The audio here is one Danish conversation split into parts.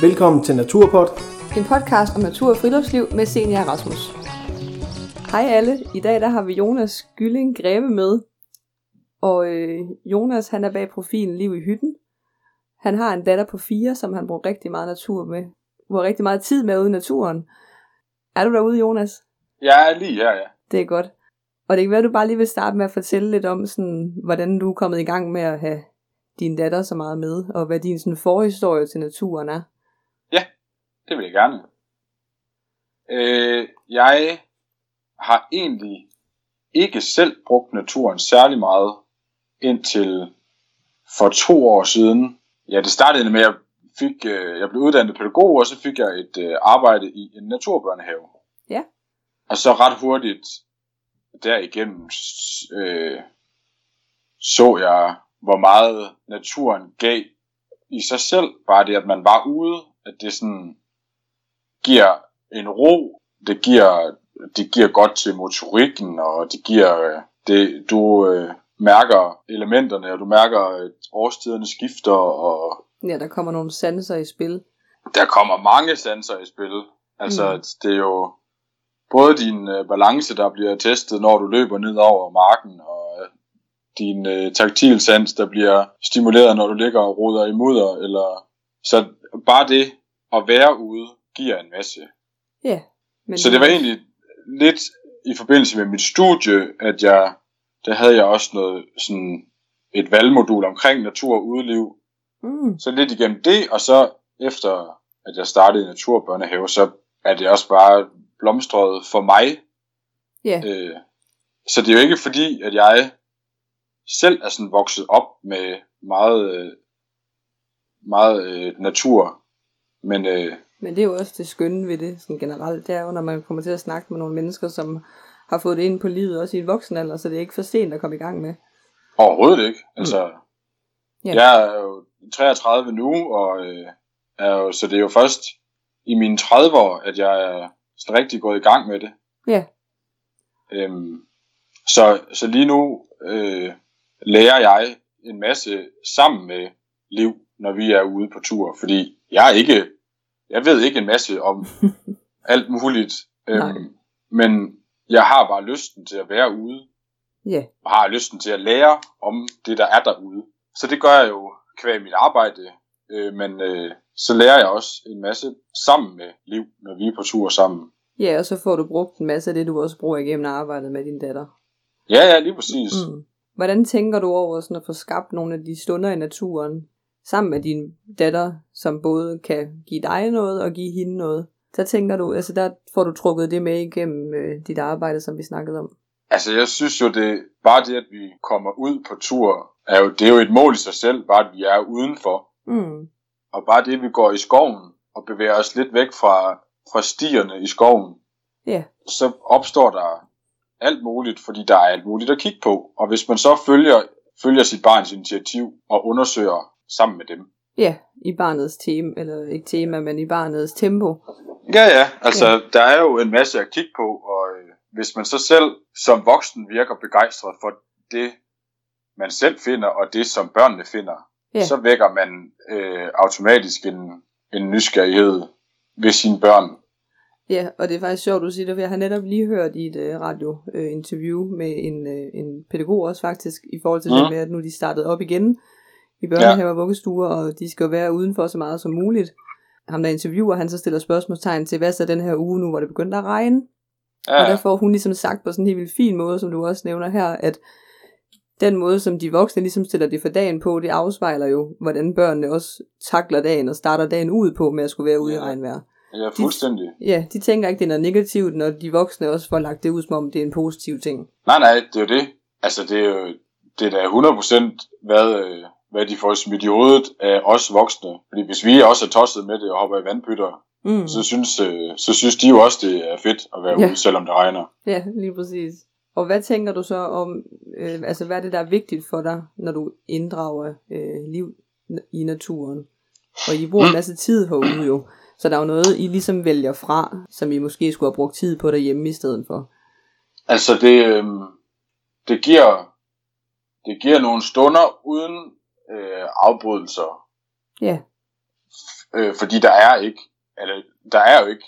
Velkommen til Naturpod. En podcast om natur og friluftsliv med Senior Rasmus. Hej alle, i dag der har vi Jonas Gylling Greve med. Og øh, Jonas han er bag profilen Liv i Hytten. Han har en datter på fire, som han bruger rigtig meget natur med. Bruger rigtig meget tid med ude i naturen. Er du derude, Jonas? Jeg er lige her, ja. Det er godt. Og det kan være, at du bare lige vil starte med at fortælle lidt om, sådan, hvordan du er kommet i gang med at have din datter så meget med, og hvad din sådan, forhistorie til naturen er. Det vil jeg gerne. Øh, jeg har egentlig ikke selv brugt naturen særlig meget indtil for to år siden. Ja, det startede med, at jeg, fik, øh, jeg blev uddannet pædagog, og så fik jeg et øh, arbejde i en naturbørnehave. Ja. Og så ret hurtigt derigennem øh, så jeg, hvor meget naturen gav i sig selv. Bare det, at man var ude, at det sådan giver en ro, det giver, det giver godt til motorikken, og det giver, øh, det, du øh, mærker elementerne, og du mærker, at årstiderne skifter, og Ja, der kommer nogle sanser i spil. der kommer mange sanser i spil. Altså, mm. det er jo både din øh, balance, der bliver testet, når du løber ned over marken, og øh, din øh, taktilsans, der bliver stimuleret, når du ligger og roder i mudder, eller så bare det at være ude, giver en masse. Ja. Men Så det var egentlig lidt i forbindelse med mit studie, at jeg, der havde jeg også noget sådan et valgmodul omkring natur og udeliv. Mm, Så lidt igennem det, og så efter at jeg startede i naturbørnehave, så er det også bare blomstret for mig. ja, Øh, så det er jo ikke fordi, at jeg selv er sådan vokset op med meget, øh, meget øh, natur. Men øh, men det er jo også det skønne ved det sådan generelt. Det er jo, når man kommer til at snakke med nogle mennesker, som har fået det ind på livet, også i en voksen alder, så det er ikke for sent at komme i gang med. Overhovedet ikke. Altså, Ja. ja. Jeg er jo 33 nu, og øh, er jo, så det er jo først i mine 30 år, at jeg er sådan rigtig gået i gang med det. Ja, Øhm, så, så lige nu øh, lærer jeg en masse sammen med Liv, når vi er ude på tur, fordi jeg er ikke, jeg ved ikke en masse om alt muligt, øhm, men jeg har bare lysten til at være ude, ja, og har lysten til at lære om det, der er derude. Så det gør jeg jo kvæg mit arbejde, øh, men øh, så lærer jeg også en masse sammen med Liv, når vi er på tur sammen. ja, og så får du brugt en masse af det, du også bruger igennem arbejdet med din datter. Ja, ja, lige præcis. Mm. Hvordan tænker du over sådan at få skabt nogle af de stunder i naturen, sammen med din datter, som både kan give dig noget og give hende noget? Der tænker du, altså der får du trukket det med igennem øh, dit arbejde, som vi snakkede om. Altså, jeg synes jo, det bare det, at vi kommer ud på tur, er jo, det er jo et mål i sig selv, bare at vi er udenfor. Mm. Og bare det, at vi går i skoven og bevæger os lidt væk fra, fra stierne i skoven, Ja, så opstår der alt muligt, fordi der er alt muligt at kigge på. Og hvis man så følger, følger sit barns initiativ og undersøger sammen med dem. ja, i barnets tema, eller ikke tema, men i barnets tempo. Ja, ja, altså ja. der er jo en masse at kigge på, og øh, hvis man så selv som voksen virker begejstret for det, man selv finder, og det, som børnene finder, Ja. så vækker man øh, automatisk en, en nysgerrighed ved sine børn. Ja, og det er faktisk sjovt, du siger det, for jeg har netop lige hørt i et uh, radiointerview med en, uh, en pædagog også faktisk, i forhold til mm. det med, at nu de startede op igen i børnehaver og vuggestuer, og de skal være udenfor så meget som muligt. Ham der interviewer, han så stiller spørgsmålstegn til, hvad så den her uge nu, hvor det begyndte at regne? Ja. Og der får hun ligesom sagt på sådan en helt vildt fin måde, som du også nævner her, at den måde, som de voksne ligesom stiller det for dagen på, det afspejler jo, hvordan børnene også takler dagen og starter dagen ud på med at skulle være ude ja. i regnvejr. ja, fuldstændig. Ja, de tænker ikke, det er noget negativt, når de voksne også får lagt det ud, som om det er en positiv ting. Nej, nej, det er jo det. Altså, det er jo det er da 100% hvad, øh, hvad de får smidt i hovedet af os voksne. Fordi hvis vi også er tosset med det og hopper i vandpytter, Mm. så synes, øh, så synes de jo også, det er fedt at være Ja. ude, selvom det regner. Ja, lige præcis. Og hvad tænker du så om, øh, altså hvad er det, der er vigtigt for dig, når du inddrager øh, liv i naturen? Og I bruger en masse tid herude jo, så der er jo noget, I ligesom vælger fra, som I måske skulle have brugt tid på derhjemme i stedet for. Altså, det, øh, det giver det giver nogle stunder uden øh, afbrydelser. Ja, Øh, fordi der er ikke, eller der er jo ikke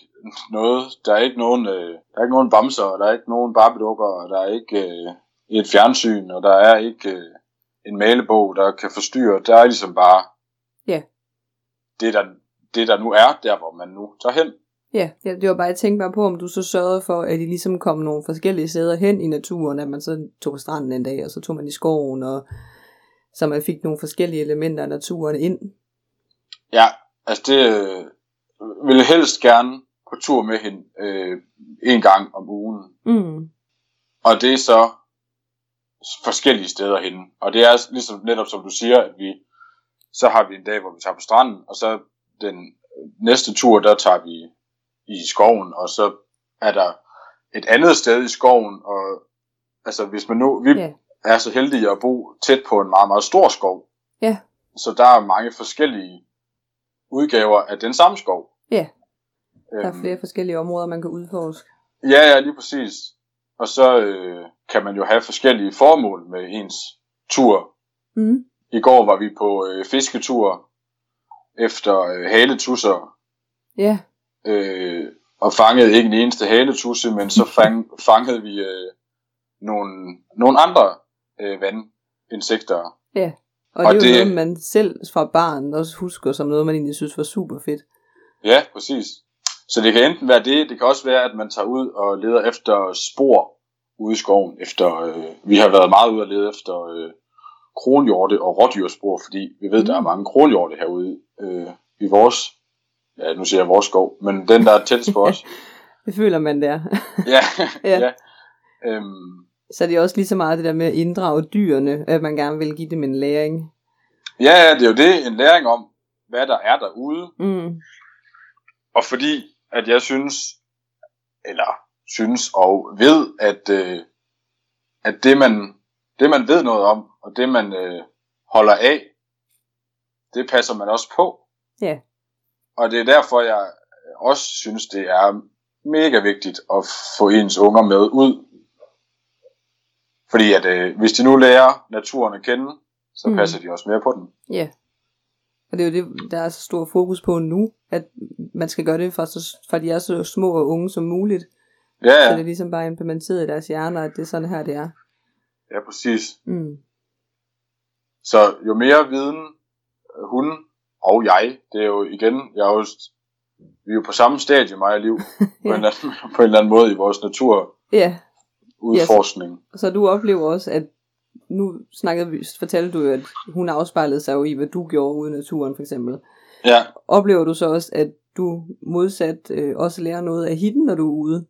noget, der er ikke nogen, øh, der er ikke nogen bamser, og der er ikke nogen barbedukker, og der er ikke øh, et fjernsyn, og der er ikke øh, en malebog, der kan forstyrre. Der er ligesom bare Ja. det, der, det, der nu er, der hvor man nu tager hen. Ja, ja, det var bare, jeg tænkte bare på, om du så sørgede for, at I ligesom kom nogle forskellige steder hen i naturen, at man så tog på stranden en dag, og så tog man i skoven, og så man fik nogle forskellige elementer af naturen ind. Ja, altså det øh, vil jeg helst gerne på tur med hende øh, en gang om ugen. Mm. Og det er så forskellige steder hen. Og det er ligesom netop som du siger, at vi så har vi en dag, hvor vi tager på stranden, og så den næste tur, der tager vi i skoven, og så er der et andet sted i skoven, og altså hvis man nu, vi Ja. Er så heldige at bo tæt på en meget, meget stor skov, Ja. så der er mange forskellige udgaver af den samme skov. Ja. Der er Øhm, flere forskellige områder, man kan udforske. Ja, ja, lige præcis. Og så øh, kan man jo have forskellige formål med ens tur. Mm. I går var vi på øh, fisketur efter øh, haletusser, Ja, øh, og fangede ikke en eneste haletusse, men så fang, fangede vi øh, nogle, nogle andre øh, vandinsekter. og, og Og det er jo det- noget, man selv fra barn også husker som noget, man egentlig synes var super fedt. Ja, præcis. Så det kan enten være det, det kan også være, at man tager ud og leder efter spor ude i skoven. Efter, øh, vi har været meget ude at lede efter øh, kronhjorte og rådyrspor, fordi vi ved, mm. der er Mm. mange kronhjorte herude øh, i vores, ja nu siger jeg vores skov, men den der er tættest på os. Det føler man der. ja, Ja. ja. ja. Øhm, Så det er også lige så meget det der med at inddrage dyrene, at man gerne vil give dem en læring. ja, ja, det er jo det, en læring om, hvad der er derude, Mm. Og fordi, at jeg synes, eller synes og ved, at, øh, at det, man, det man ved noget om, og det man øh, holder af, det passer man også på. Ja. Og det er derfor, jeg også synes, det er mega vigtigt at få ens unger med ud. Fordi at øh, hvis de nu lærer naturen at kende, så Mm. passer de også mere på den. Ja. Og det er jo det, der er så stor fokus på nu, at man skal gøre det fra, så, fra de er så små og unge som muligt. Ja, Så det ja, er ligesom bare implementeret i deres hjerner, at det er sådan her, det er. ja præcis. Mm. Så jo mere viden øh, hun og jeg, det er jo igen, jeg er jo, vi er jo på samme stadie, mig og Liv, på, en eller anden, på en eller anden måde i vores naturudforskning. Ja, så du oplever også, at nu snakkede vi, fortalte du jo, at hun afspejlede sig jo i, hvad du gjorde ude i naturen, for eksempel. Ja, Oplever du så også, at du modsat øh, også lærer noget af hende, når du er ude?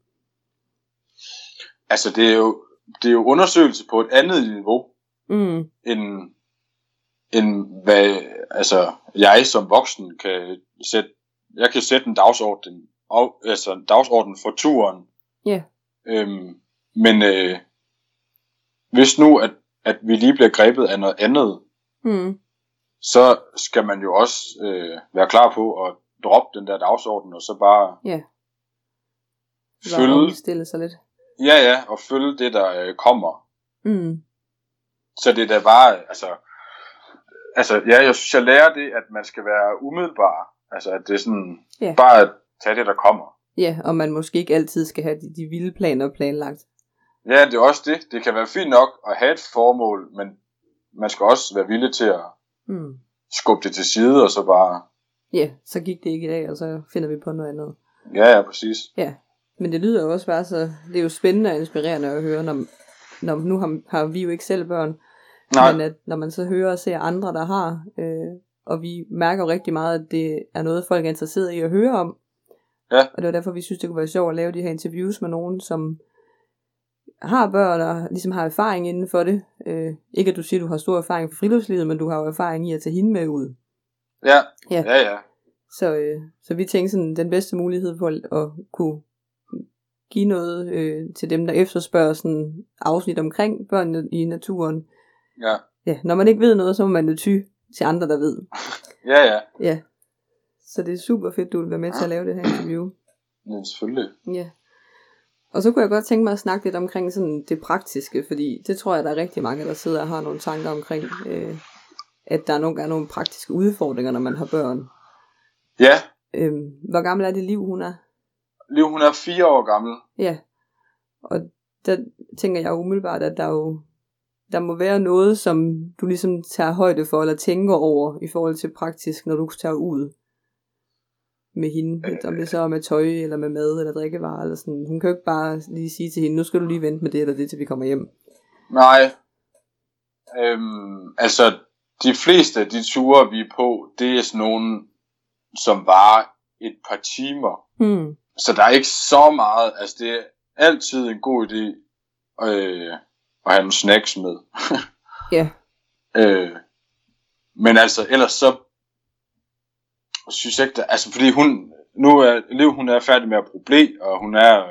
altså det er jo, det er jo undersøgelse på et andet niveau, Mm. end, end hvad altså, jeg som voksen kan sætte. Jeg kan sætte en dagsorden, altså en dagsorden for turen. Ja. Øhm, men øh, hvis nu, at, at vi lige bliver grebet af noget andet, Mm. så skal man jo også øh, være klar på at droppe den der dagsorden, og så bare. Bare følge, omstille sig lidt. ja, ja, og følge det, der øh, kommer. Mm. Så det er da bare, altså, altså, ja, jeg synes, jeg lærer det, at man skal være umiddelbar. Altså, at det er sådan, Ja. bare at tage det, der kommer. Ja, og man måske ikke altid skal have de, de vilde planer planlagt. Ja, det er også det. Det kan være fint nok at have et formål, men man skal også være villig til at Mm. skubbe det til side, og så bare, Ja, så gik det ikke i dag, og så finder vi på noget andet. ja, ja, præcis. Ja, men det lyder jo også bare så, det er jo spændende og inspirerende at høre, når, når nu har, har vi jo ikke selv børn, Nej, men at når man så hører og ser andre, der har, øh, og vi mærker jo rigtig meget, at det er noget, folk er interesseret i at høre om. Ja. Og det var derfor, vi synes, det kunne være sjovt at lave de her interviews med nogen, som har børn og ligesom har erfaring inden for det. Øh, ikke at du siger, at du har stor erfaring fra friluftslivet, men du har jo erfaring i at tage hende med ud. ja, Ja. ja, ja. Så, øh, så vi tænkte sådan, den bedste mulighed for at, at kunne give noget øh, til dem, der efterspørger sådan afsnit omkring børnene i naturen. Ja, Ja, når man ikke ved noget, så må man jo ty til andre, der ved. ja, ja. Ja. Så det er super fedt, du vil være med til at lave det her interview. ja selvfølgelig. Ja. Og så kunne jeg godt tænke mig at snakke lidt omkring sådan det praktiske, fordi det tror jeg, der er rigtig mange, der sidder og har nogle tanker omkring, øh, at der er nogle gange nogle praktiske udfordringer, når man har børn. Ja. Øhm, hvor gammel er det liv, hun er? Liv, hun er fire år gammel. Ja. Og der tænker jeg umiddelbart, at der jo der må være noget, som du ligesom tager højde for, eller tænker over i forhold til praktisk, når du tager ud med hende. Øh, om det så er med tøj, eller med mad, eller drikkevarer, eller sådan. Hun kan jo ikke bare lige sige til hende, nu skal du lige vente med det eller det, til vi kommer hjem. Nej. Øhm, altså, de fleste af de ture, vi er på, det er sådan nogle, som var et par timer. Hmm. Så der er ikke så meget, altså det er altid en god idé øh, at have nogle snacks med. Ja. øh, men altså, ellers så synes ikke, der, altså fordi hun, nu er Liv, hun er færdig med at bruge blæ, og hun er,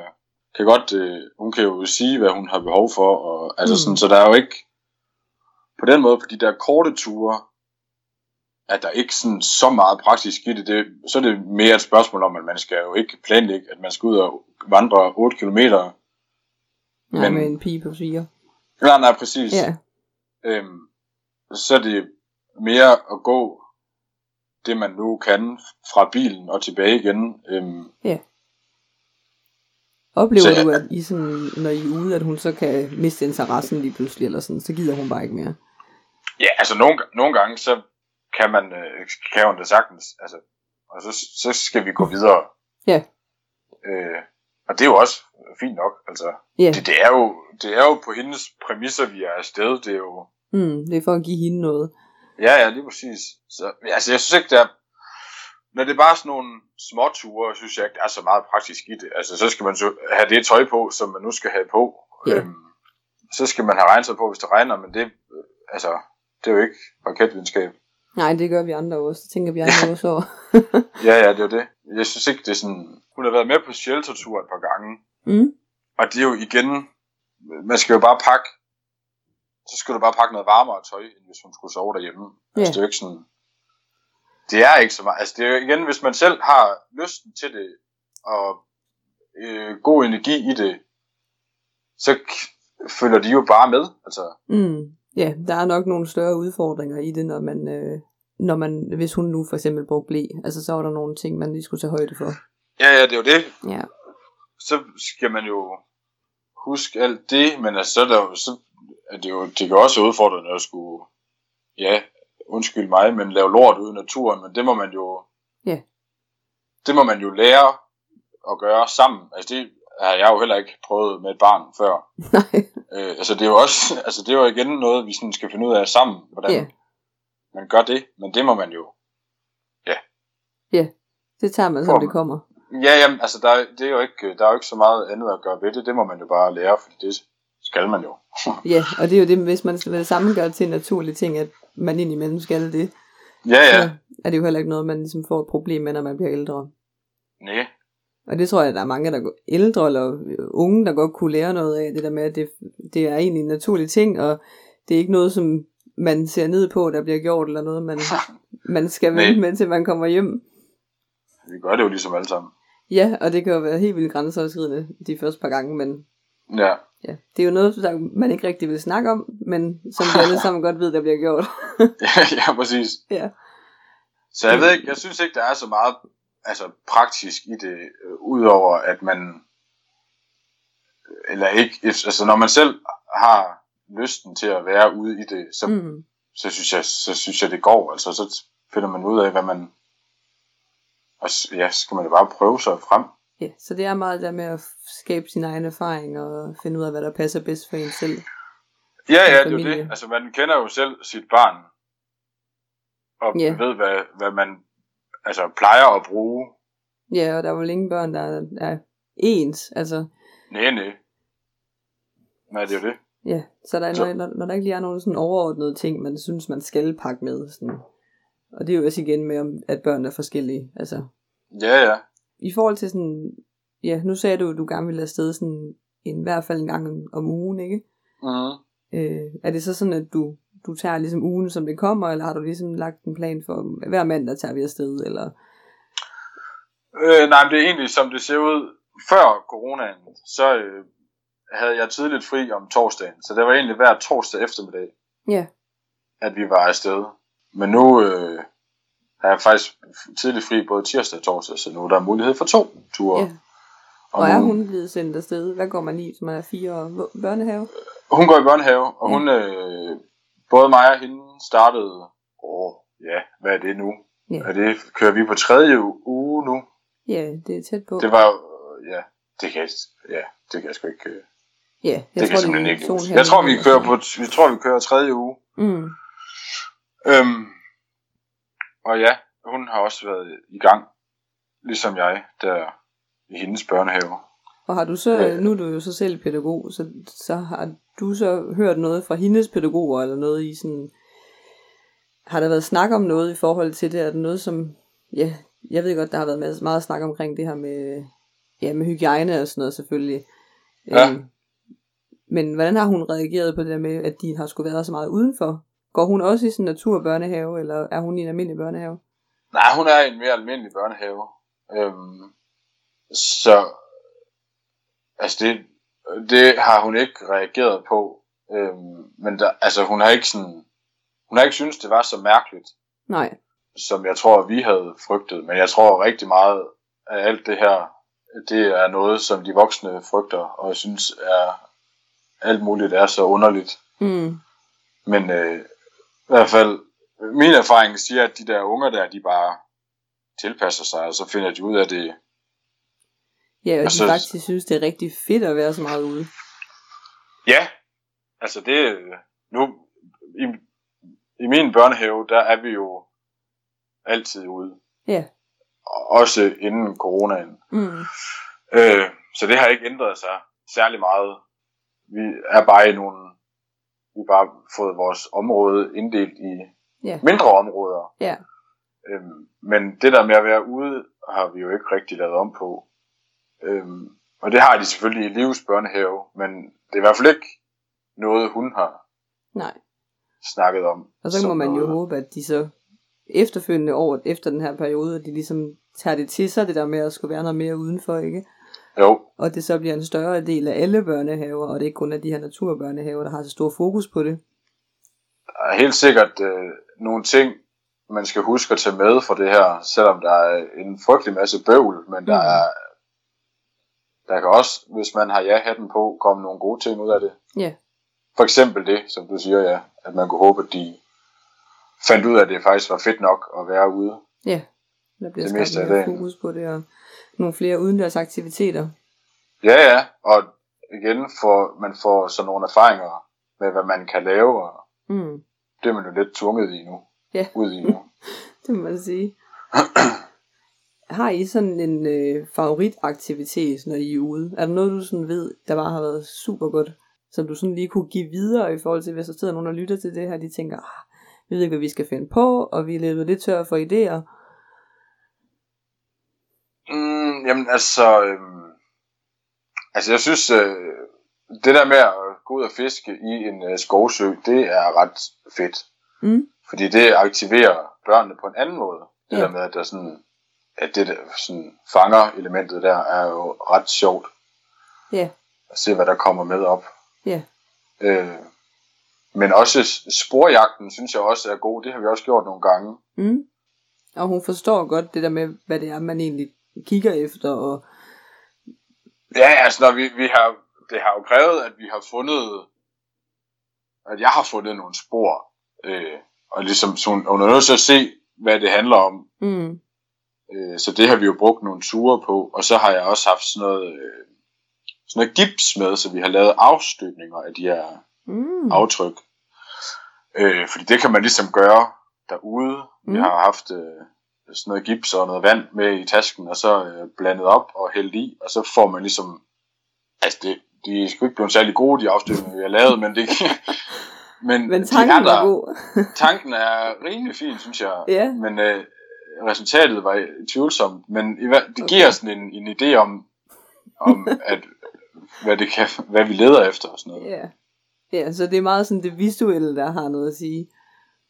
kan godt, øh, hun kan jo sige, hvad hun har behov for, og altså Mm. sådan, så der er jo ikke, på den måde, på de der korte ture, at der ikke sådan så meget praktisk i det, det, så er det mere et spørgsmål om, at man skal jo ikke planlægge, at man skal ud og vandre 8 km. Ja, Men- med en pige på fire. Nej, nej, præcis. Ja. Øhm, så er det mere at gå det, man nu kan fra bilen og tilbage igen. Øhm, Oplever Så- du, at I sådan, når I er ude, at hun så kan miste interessen lige pludselig, eller sådan, så gider hun bare ikke mere? ja, altså nogle, nogle gange, så kan man øh, kan hun det sagtens. Altså, og så, så skal vi gå videre. Ja. Øh, og det er jo også fint nok. Altså, Ja, det, det, er jo, det er jo på hendes præmisser, vi er afsted. Det er jo... mm, det er for at give hende noget. Ja, ja, lige præcis. Så, altså, jeg synes ikke, der er, når det er bare sådan nogle små ture, synes jeg ikke, der er så meget praktisk i det. Altså, så skal man så have det tøj på, som man nu skal have på. Ja. Øhm, så skal man have regntøj på, hvis det regner, men det, øh, altså, det er jo ikke raketvidenskab. Nej, det gør vi andre også. Det tænker vi andre også over. Ja, ja, det er jo det. Jeg synes ikke, det er sådan... Hun har været med på sheltertur et par gange, Mm, og det er jo igen... Man skal jo bare pakke... Så skal du bare pakke noget varmere tøj, end hvis hun skulle sove derhjemme. Ja. Altså, det er jo ikke sådan... Det er ikke så meget... Altså, det er jo igen, hvis man selv har lysten til det, og øh, god energi i det, så følger de jo bare med. Altså, mm. Ja, der er nok nogle større udfordringer i det, når man, øh, når man hvis hun nu for eksempel brugte blæ. Altså, så var der nogle ting, man lige skulle tage højde for. ja, ja, det er jo det. Ja, så skal man jo huske alt det, men altså, så er, der jo, så er det jo, det kan også være udfordrende at skulle, ja, undskyld mig, men lave lort ude i naturen, men det må man jo, Ja. det må man jo lære at gøre sammen. Altså det har jeg jo heller ikke prøvet med et barn før. nej. Øh, altså det er jo også, altså det er jo igen noget, vi sådan skal finde ud af sammen, hvordan Ja. man gør det, men det må man jo. Det tager man, som det man. kommer. Ja, jamen, altså der, er- det er jo ikke, der er jo ikke så meget andet at gøre ved det, det må man jo bare lære, fordi det skal man jo. Ja, og det er jo det, hvis man med det samme gør til en naturlig ting, at man indimellem skal det, Ja, ja, så er det jo heller ikke noget, man ligesom får et problem med, når man bliver ældre. nej. Og det tror jeg, der er mange, der går ældre eller unge, der godt kunne lære noget af, det der med, at det, det er egentlig en naturlig ting, og det er ikke noget, som man ser ned på, der bliver gjort, eller noget, man, man skal vente med, til man kommer hjem. Vi gør det jo ligesom alle sammen. Ja, og det kan jo være helt vildt grænseoverskridende de første par gange, men Ja, ja, det er jo noget, der man ikke rigtig vil snakke om, men som vi alle sammen godt ved, der bliver gjort. ja, præcis. ja. Så jeg ved ikke, jeg synes ikke, der er så meget altså, praktisk i det, øh, udover at man, eller ikke, altså når man selv har lysten til at være ude i det, så, mm. Så, synes, jeg, så synes jeg, det går. Altså, så finder man ud af, hvad man, og ja, så skal man jo bare prøve sig frem. Ja, så det er meget der med at skabe sin egen erfaring, og finde ud af, hvad der passer bedst for en selv. Ja, ja, det er jo det. Altså, man kender jo selv sit barn, og Ja. ved, hvad, hvad man altså, plejer at bruge. Ja, og der er vel ingen børn, der er, ens, altså Nej, nej. Nej, det er jo det. Ja, så der er, Så- når, når, der ikke lige er nogen sådan overordnede ting, man synes, man skal pakke med. Sådan. Og det er jo også igen med, at børn er forskellige. Altså, Ja, ja. I forhold til sådan, ja, nu sagde du, at du gerne ville afsted sådan, en, i hvert fald en gang om ugen, ikke? Mm. Øh, er det så sådan, at du, du tager ligesom ugen, som det kommer, eller har du ligesom lagt en plan for, hver mandag tager vi afsted, eller? Øh, nej, men det er egentlig, som det ser ud før coronaen, så øh, havde jeg tidligt fri om torsdagen. Så det var egentlig hver torsdag eftermiddag, Ja, at vi var afsted. Men nu, øh, har jeg faktisk tidlig fri både tirsdag og torsdag, så nu er der mulighed for to ture. Ja. Og, og er hun blevet sendt afsted? Hvad går man i, som er fire år? Børnehave? Hun går i børnehave, og ja. hun, øh, både mig og hende startede, åh, ja, hvad er det nu? Ja. Er det, kører vi på tredje uge nu? Ja, det er tæt på. Det var, ja, det kan jeg, ja, det kan jeg sgu ikke, øh, Ja, jeg det tror, kan simpelthen ikke Jeg tror, vi kører på, vi tror, vi kører tredje uge. Mm. Øhm, og ja, hun har også været i gang, ligesom jeg, der i hendes børnehave. Og har du så, ja. nu er du jo så selv pædagog, så, så har du så hørt noget fra hendes pædagoger, eller noget i sådan, har der været snak om noget i forhold til det, er det noget som, ja, jeg ved godt, der har været meget, meget snak omkring det her med, ja, med hygiejne og sådan noget selvfølgelig. Ja. Øhm, men hvordan har hun reageret på det der med, at de har skulle være så meget udenfor? Går hun også i sådan en naturbørnehave, eller er hun i en almindelig børnehave? Nej, hun er i en mere almindelig børnehave. Øhm, så altså det, det har hun ikke reageret på. Øhm, men der, altså hun har ikke sådan, hun har ikke synes det var så mærkeligt. Nej. Som jeg tror, vi havde frygtet. Men jeg tror rigtig meget af alt det her, det er noget, som de voksne frygter, og jeg synes er alt muligt er så underligt. Mm. Men øh, i hvert fald, min erfaring siger, at de der unger der, de bare tilpasser sig, og så finder de ud af det. Ja, og, og de så, faktisk synes, det er rigtig fedt at være så meget ude. Ja, altså det, nu, i, i min børnehave, der er vi jo altid ude. Ja. Også inden coronaen. Mm. Øh, så det har ikke ændret sig særlig meget. Vi er bare i nogle vi bare fået vores område inddelt i yeah. mindre områder. Yeah. Øhm, men det der med at være ude, har vi jo ikke rigtig lavet om på. Øhm, og det har de selvfølgelig i Livs børnehave, men det er i hvert fald ikke noget, hun har Nej. snakket om. Og så må man noget. jo håbe, at de så efterfølgende år efter den her periode, at de ligesom tager det til sig, det der med at skulle være noget mere udenfor, ikke? Jo. Og det så bliver en større del af alle børnehaver, og det ikke kun er de her naturbørnehaver, der har så stor fokus på det. Der er helt sikkert øh, nogle ting, man skal huske at tage med for det her, selvom der er en frygtelig masse bøvl, men der mm. er der kan også, hvis man har ja-hatten på, komme nogle gode ting ud af det. Ja. Yeah. For eksempel det, som du siger, ja, at man kunne håbe, at de fandt ud af, at det faktisk var fedt nok at være ude. Ja, yeah. der bliver det meste af dagen. fokus på det, og nogle flere udendørs aktiviteter. Ja, ja, og igen får man får så nogle erfaringer med, hvad man kan lave, og mm. det er man jo lidt tvunget i nu. Ja. Ud i nu. det må man sige. har I sådan en øh, favoritaktivitet, når I er ude? Er der noget, du sådan ved, der bare har været super godt, som du sådan lige kunne give videre i forhold til, hvis der sidder nogen og lytter til det her, de tænker, ah, vi ved ikke, hvad vi skal finde på, og vi er lidt, lidt tør for idéer. Mm, jamen altså, øh, altså jeg synes, øh, det der med at gå ud og fiske i en øh, skovsø, det er ret fedt. Mm. Fordi det aktiverer børnene på en anden måde. Det ja. der med, at der sådan, at det der sådan fanger elementet der, er jo ret sjovt. Ja. At se, hvad der kommer med op. Ja. Øh, men også sporjagten, synes jeg også er god. Det har vi også gjort nogle gange. Mm. Og hun forstår godt det der med, hvad det er, man egentlig kigger efter. Og... Ja, altså når vi, vi har, det har jo krævet, at vi har fundet, at jeg har fundet nogle spor, øh, og ligesom så hun, hun er nødt til at se, hvad det handler om. Mm. Øh, så det har vi jo brugt nogle ture på, og så har jeg også haft sådan noget, øh, sådan noget gips med, så vi har lavet afstøbninger af de her mm. aftryk. Øh, fordi det kan man ligesom gøre derude. Mm. Vi har haft øh, sådan noget gips og noget vand med i tasken, og så øh, blandet op og hældt i, og så får man ligesom, altså det, de er sgu ikke blevet særlig gode, de afstøbninger, vi har lavet, men det, men, men tanken de er, der, er god. tanken er rimelig fin, synes jeg, ja. men øh, resultatet var tvivlsomt, men det okay. giver sådan en, en idé om, om at, hvad, det kan, hvad vi leder efter og sådan noget. Ja. ja, så det er meget sådan det visuelle, der har noget at sige.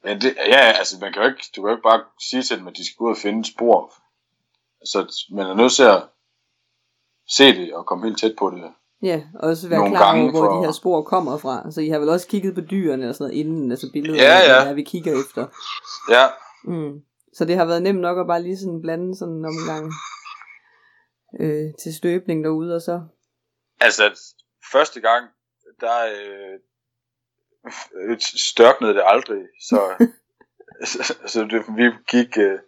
Ja, det, ja, altså man kan jo ikke, du kan jo ikke bare sige til dem, at de skal gå ud og finde spor. Så man er nødt til at se det og komme helt tæt på det. Ja, og også være klar over, hvor for... de her spor kommer fra. Så I har vel også kigget på dyrene og sådan noget inden, altså billedet ja, ja. hvad vi kigger efter. Ja. Mm. Så det har været nemt nok at bare lige sådan blande sådan en omgang øh, til støbning derude, og så... Altså, første gang, der øh, størknede det aldrig, så, så, så det, vi gik, øh,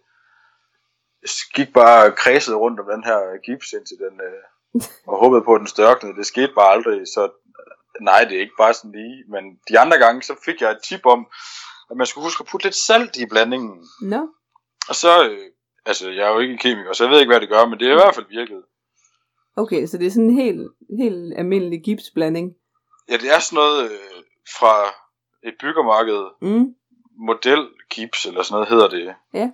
gik bare kredset rundt om den her gips indtil den, øh, og håbede på, at den størknede. Det skete bare aldrig, så nej, det er ikke bare sådan lige. Men de andre gange, så fik jeg et tip om, at man skulle huske at putte lidt salt i blandingen. No. Og så, øh, altså jeg er jo ikke en kemiker, så jeg ved ikke, hvad det gør, men det er i hvert fald virket. Okay, så det er sådan en helt, helt almindelig gipsblanding? Ja, det er sådan noget øh, fra et byggermarked. Mm. Modelgips, eller sådan noget hedder det. Ja.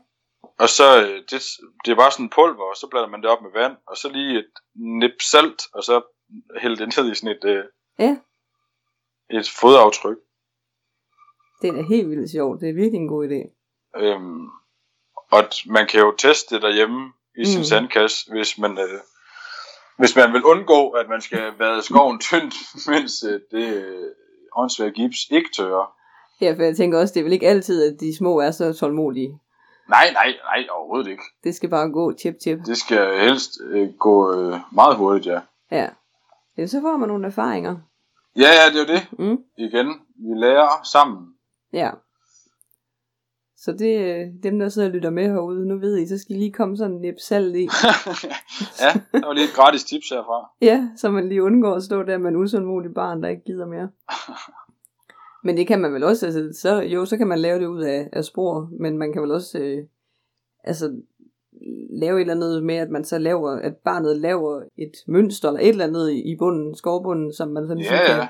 Og så, øh, det, det er bare sådan pulver, og så blander man det op med vand, og så lige et nip salt, og så hælde det ned i sådan et, øh, ja. et fodaftryk. Det er helt vildt sjovt. Det er virkelig en god idé. Øhm, og man kan jo teste det derhjemme i mm. sin sandkasse, hvis man, øh, hvis man vil undgå, at man skal vade skoven tyndt, mens øh, det åndssvagt gips ikke tørrer. Ja, for jeg tænker også, det er vel ikke altid, at de små er så tålmodige. Nej, nej, nej, overhovedet ikke. Det skal bare gå tip tip. Det skal helst øh, gå øh, meget hurtigt, ja. Ja. ja. Så får man nogle erfaringer. Ja, ja, det er jo det. Mm. Igen, vi lærer sammen. Ja. Så det er dem, der sidder og lytter med herude. Nu ved I, så skal I lige komme sådan en salt i. ja, der var lige et gratis tips herfra. ja, så man lige undgår at stå der med en usundmodig barn, der ikke gider mere. Men det kan man vel også, altså, så, jo, så kan man lave det ud af, af spor, men man kan vel også, øh, altså, lave et eller andet med, at man så laver, at barnet laver et mønster, eller et eller andet i bunden, skovbunden, som man så ligesom ja, kan...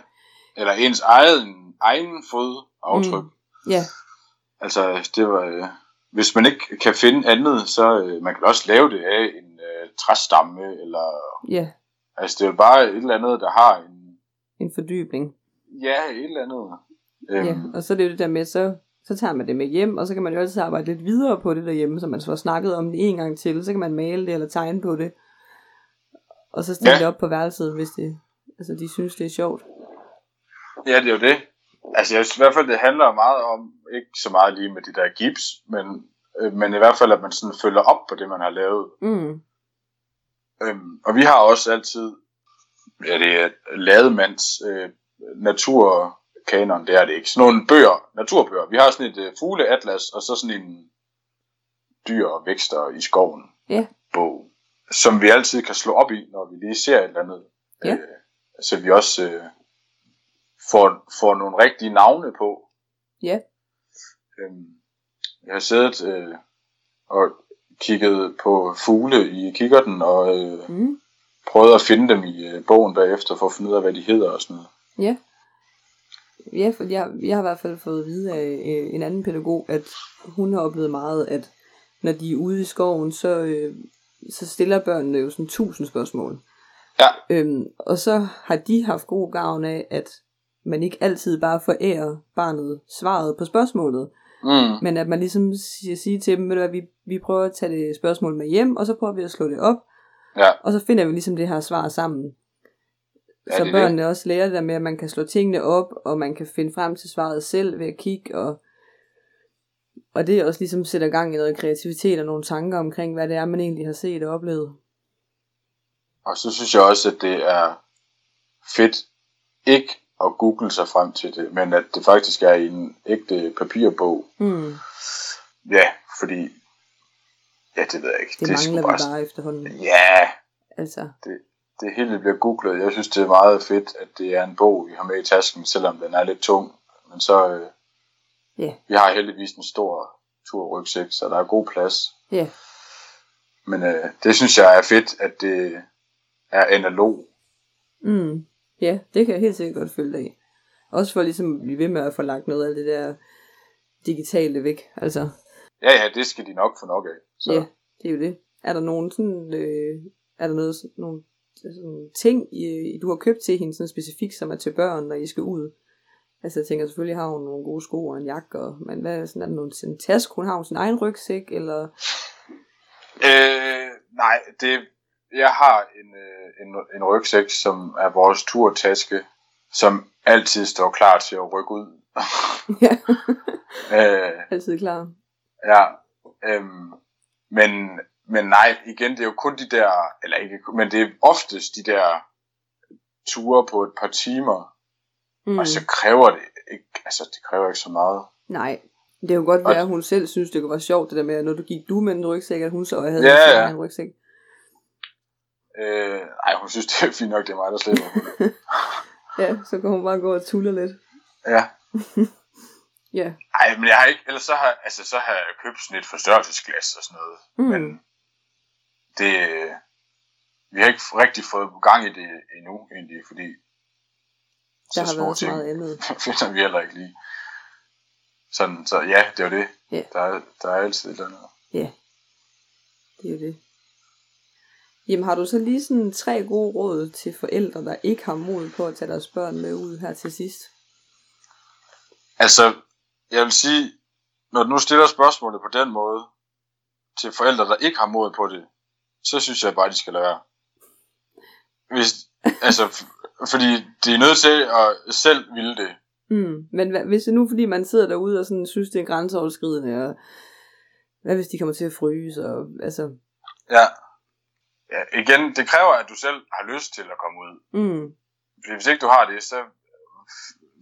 eller ens eget, egen fodaftryk. Mm, ja. Altså, det var, øh, hvis man ikke kan finde andet, så øh, man kan også lave det af en øh, træstamme, eller... Ja. Altså, det er jo bare et eller andet, der har en... En fordybning. Ja, et eller andet. Øhm. Ja, og så er det jo det der med, så, så tager man det med hjem, og så kan man jo altid arbejde lidt videre på det derhjemme, så man får snakket om det en gang til, så kan man male det eller tegne på det, og så stille ja. det op på værelset, hvis det, altså, de synes, det er sjovt. Ja, det er jo det. Altså, jeg synes i hvert fald, det handler meget om, ikke så meget lige med det der gips, men, øh, men i hvert fald, at man sådan følger op på det, man har lavet. Mm. Øhm, og vi har også altid, ja, det er lademands øh, natur kanon, det er det ikke. Sådan nogle bøger, naturbøger. Vi har sådan et uh, fugleatlas, og så sådan en dyr og vækster i skoven ja. bog, som vi altid kan slå op i, når vi lige ser et eller andet. Ja. Øh, så vi også øh, får, får nogle rigtige navne på. Ja. Øhm, jeg har siddet øh, og kigget på fugle i kikkerten, og øh, mm. prøvet at finde dem i øh, bogen bagefter, for at finde ud af, hvad de hedder og sådan noget. Ja. Ja, for jeg, jeg har i hvert fald fået at vide af øh, en anden pædagog, at hun har oplevet meget, at når de er ude i skoven, så, øh, så stiller børnene jo sådan tusind spørgsmål. Ja. Øhm, og så har de haft god gavn af, at man ikke altid bare forærer barnet svaret på spørgsmålet. Mm. Men at man ligesom siger, siger til dem, at vi, vi prøver at tage det spørgsmål med hjem, og så prøver vi at slå det op. Ja. Og så finder vi ligesom det her svar sammen. Ja, så det børnene det. også lærer det der med, at man kan slå tingene op, og man kan finde frem til svaret selv ved at kigge, og, og det også ligesom sætter gang i noget kreativitet og nogle tanker omkring, hvad det er, man egentlig har set og oplevet. Og så synes jeg også, at det er fedt ikke at google sig frem til det, men at det faktisk er en ægte papirbog. Mm. Ja, fordi, ja, det ved jeg ikke. Det, det mangler vi bare, bare efterhånden. Ja, altså. det, det hele bliver googlet. Jeg synes, det er meget fedt, at det er en bog, vi har med i tasken, selvom den er lidt tung. Men så, øh, yeah. vi har heldigvis en stor turrygsæk, så der er god plads. Ja. Yeah. Men øh, det synes jeg er fedt, at det er analog. Mm. Ja, det kan jeg helt sikkert godt følge af. Også for ligesom at blive ved med at få lagt noget af det der digitale væk. Altså. Ja, ja, det skal de nok få nok af. Så. Ja, det er jo det. Er der nogen sådan, øh, er der noget, nogle sådan ting, I, du har købt til hende sådan specifikt, som er til børn, når I skal ud? Altså jeg tænker, selvfølgelig har hun nogle gode sko og en jakke, og, men hvad er sådan, er der nogen, en task, hun har hun sin egen rygsæk, eller? Øh, nej, det, jeg har en, øh, en, en rygsæk, som er vores turtaske, som altid står klar til at rykke ud. ja, øh, altid klar. Ja, Øhm, men, men nej, igen, det er jo kun de der, eller ikke, men det er oftest de der ture på et par timer, mm. og så kræver det ikke, altså det kræver ikke så meget. Nej, det jo godt være, at hun selv synes, det var sjovt, det der med, at når du gik du med en rygsæk, at hun så havde ja. en rygsæk. Øh, nej, hun synes, det er fint nok, det er mig, der slipper. ja, så kan hun bare gå og tulle lidt. Ja. ja. Nej, men jeg har ikke, ellers så har, altså, så har jeg købt sådan et forstørrelsesglas og sådan noget. Mm. Men det, vi har ikke rigtig fået gang i det endnu, egentlig, fordi der har været så meget andet. finder vi heller ikke lige. Sådan, så ja, det er jo det. Yeah. Der, er, der er altid et eller andet. Ja, det er det. Jamen har du så lige sådan tre gode råd til forældre, der ikke har mod på at tage deres børn med ud her til sidst? Altså, jeg vil sige, når du nu stiller spørgsmålet på den måde, til forældre, der ikke har mod på det, så synes jeg bare, de skal lade være. Hvis, altså, fordi de er nødt til at selv ville det. Mm. Men hvad, hvis det nu, fordi man sidder derude og sådan, synes, det er grænseoverskridende, og hvad hvis de kommer til at fryse, og altså... Ja. Ja. Igen, det kræver, at du selv har lyst til at komme ud. Mm. Fordi hvis ikke du har det, så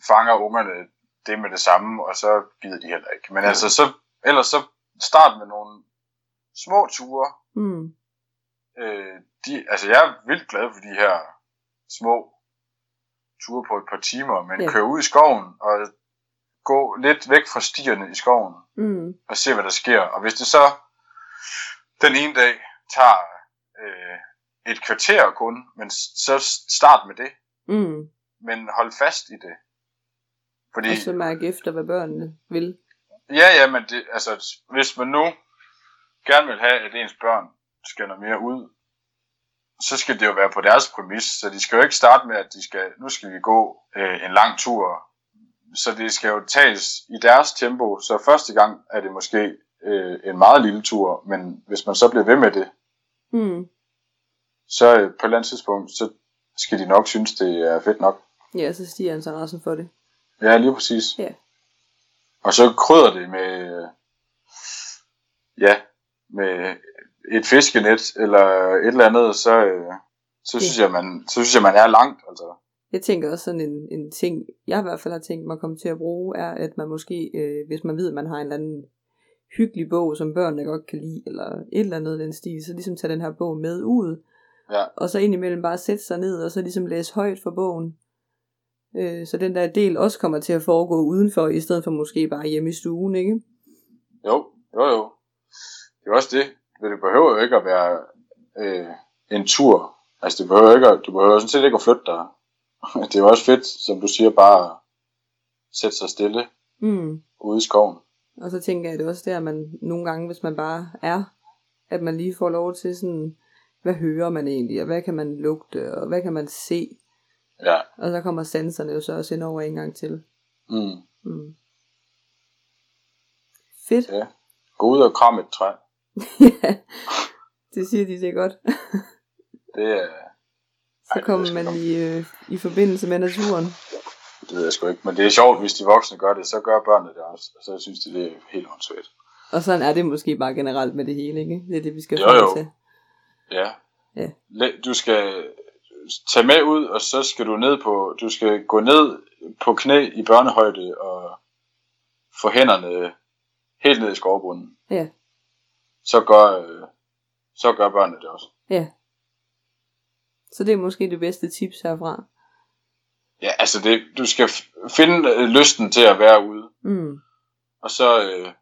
fanger ungerne det med det samme, og så gider de heller ikke. Men ja. altså, så, ellers så start med nogle små ture. Mm. Øh, de, altså, jeg er vildt glad for de her små ture på et par timer, men ja. køre ud i skoven og gå lidt væk fra stierne i skoven mm. og se, hvad der sker. Og hvis det så den ene dag tager øh, et kvarter kun, men så start med det. Mm. Men hold fast i det. Fordi, og så mærke efter, hvad børnene vil. Ja, ja, men det, altså, hvis man nu gerne vil have, at ens børn skal noget mere ud, så skal det jo være på deres præmis, så de skal jo ikke starte med, at de skal, nu skal vi gå øh, en lang tur, så det skal jo tages i deres tempo, så første gang er det måske øh, en meget lille tur, men hvis man så bliver ved med det, mm. Så øh, på et eller andet tidspunkt, så skal de nok synes, det er fedt nok. Ja, så stiger interessen for det. Ja, lige præcis. Ja. Og så krydder det med, øh, ja, med et fiskenet eller et eller andet, så, øh, så, synes jeg, man, så synes jeg, man er langt. Altså. Jeg tænker også sådan en, en ting, jeg i hvert fald har tænkt mig at komme til at bruge, er, at man måske, øh, hvis man ved, at man har en eller anden hyggelig bog, som børnene godt kan lide, eller et eller andet den stil, så ligesom tage den her bog med ud, ja. og så indimellem bare sætte sig ned, og så ligesom læse højt for bogen. Øh, så den der del også kommer til at foregå udenfor, i stedet for måske bare hjemme i stuen, ikke? Jo, jo, jo. Det er også det. Det behøver jo ikke at være øh, en tur. Altså, det behøver ikke at, du behøver sådan set ikke at flytte dig. Det er jo også fedt, som du siger, bare at sætte sig stille mm. ude i skoven. Og så tænker jeg, det også der, man nogle gange, hvis man bare er, at man lige får lov til sådan, hvad hører man egentlig, og hvad kan man lugte, og hvad kan man se. Ja. Og så kommer sanserne jo så også ind over en gang til. Mm. Mm. Fedt. Ja. Gå ud og kram et træ. ja, det siger de det godt. det er... Så kommer man i, øh, i forbindelse med naturen. Det ved jeg sgu ikke, men det er sjovt, hvis de voksne gør det, så gør børnene det også. Og så synes de, det er helt åndssvagt. Og sådan er det måske bare generelt med det hele, ikke? Det er det, vi skal jo, jo. til. Ja. ja. Du skal tage med ud, og så skal du ned på, du skal gå ned på knæ i børnehøjde og få hænderne helt ned i skovbunden. Ja så gør, så gør børnene det også. Ja. Så det er måske det bedste tips herfra. Ja, altså det, du skal finde øh, lysten til at være ude. Mm. Og så øh,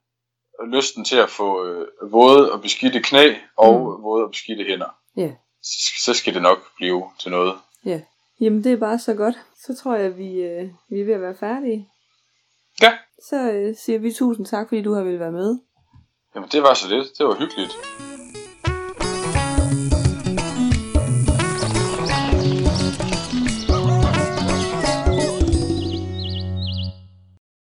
lysten til at få øh, våde og beskidte knæ og mm. våde og beskidte hænder. Ja. Så, så skal det nok blive til noget. Ja. Jamen det er bare så godt. Så tror jeg, vi, øh, vi er ved at være færdige. Ja. Så øh, siger vi tusind tak, fordi du har ville være med. Jamen det var så lidt. Det var hyggeligt.